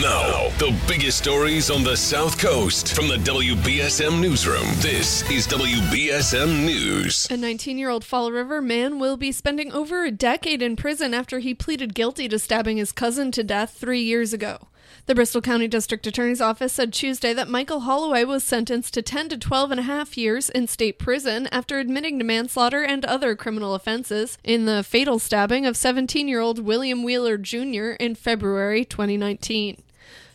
Now, the biggest stories on the South Coast from the WBSM Newsroom. This is WBSM News. A 19 year old Fall River man will be spending over a decade in prison after he pleaded guilty to stabbing his cousin to death three years ago. The Bristol County District Attorney's Office said Tuesday that Michael Holloway was sentenced to 10 to 12 and a half years in state prison after admitting to manslaughter and other criminal offenses in the fatal stabbing of 17 year old William Wheeler Jr. in February 2019.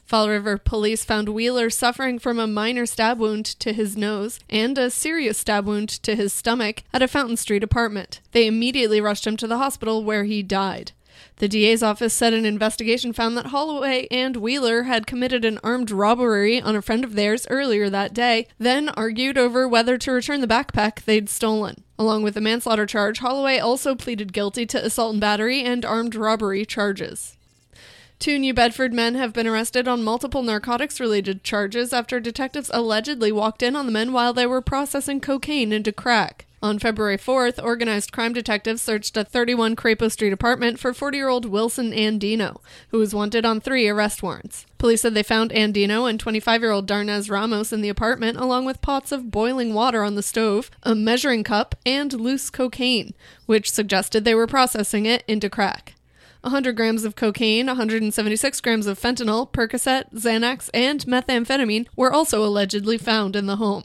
Fall River police found Wheeler suffering from a minor stab wound to his nose and a serious stab wound to his stomach at a Fountain Street apartment. They immediately rushed him to the hospital where he died. The DA's office said an investigation found that Holloway and Wheeler had committed an armed robbery on a friend of theirs earlier that day, then argued over whether to return the backpack they'd stolen. Along with the manslaughter charge, Holloway also pleaded guilty to assault and battery and armed robbery charges. Two New Bedford men have been arrested on multiple narcotics related charges after detectives allegedly walked in on the men while they were processing cocaine into crack. On February 4th, organized crime detectives searched a 31 Crapo Street apartment for 40 year old Wilson Andino, who was wanted on three arrest warrants. Police said they found Andino and 25 year old Darnez Ramos in the apartment, along with pots of boiling water on the stove, a measuring cup, and loose cocaine, which suggested they were processing it into crack. 100 grams of cocaine, 176 grams of fentanyl, Percocet, Xanax, and methamphetamine were also allegedly found in the home.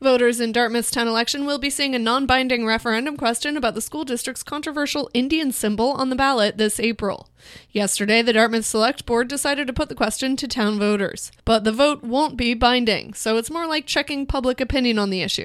Voters in Dartmouth's town election will be seeing a non binding referendum question about the school district's controversial Indian symbol on the ballot this April. Yesterday, the Dartmouth Select Board decided to put the question to town voters. But the vote won't be binding, so it's more like checking public opinion on the issue.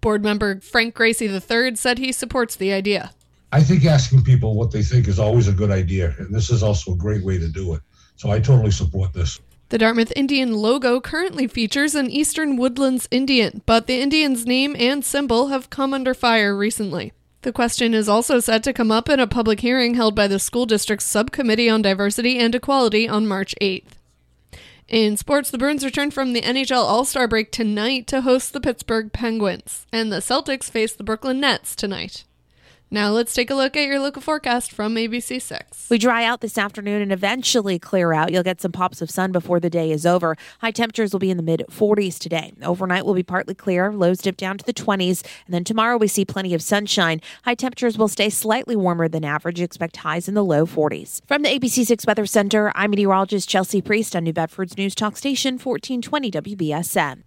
Board member Frank Gracie III said he supports the idea. I think asking people what they think is always a good idea, and this is also a great way to do it. So I totally support this. The Dartmouth Indian logo currently features an Eastern Woodlands Indian, but the Indian's name and symbol have come under fire recently. The question is also set to come up in a public hearing held by the school district's Subcommittee on Diversity and Equality on March 8th. In sports, the Bruins return from the NHL All Star break tonight to host the Pittsburgh Penguins, and the Celtics face the Brooklyn Nets tonight. Now let's take a look at your local forecast from ABC6. We dry out this afternoon and eventually clear out. You'll get some pops of sun before the day is over. High temperatures will be in the mid 40s today. Overnight will be partly clear, lows dip down to the 20s, and then tomorrow we see plenty of sunshine. High temperatures will stay slightly warmer than average. Expect highs in the low 40s. From the ABC6 Weather Center, I'm meteorologist Chelsea Priest on New Bedford's News Talk Station 1420 WBSM.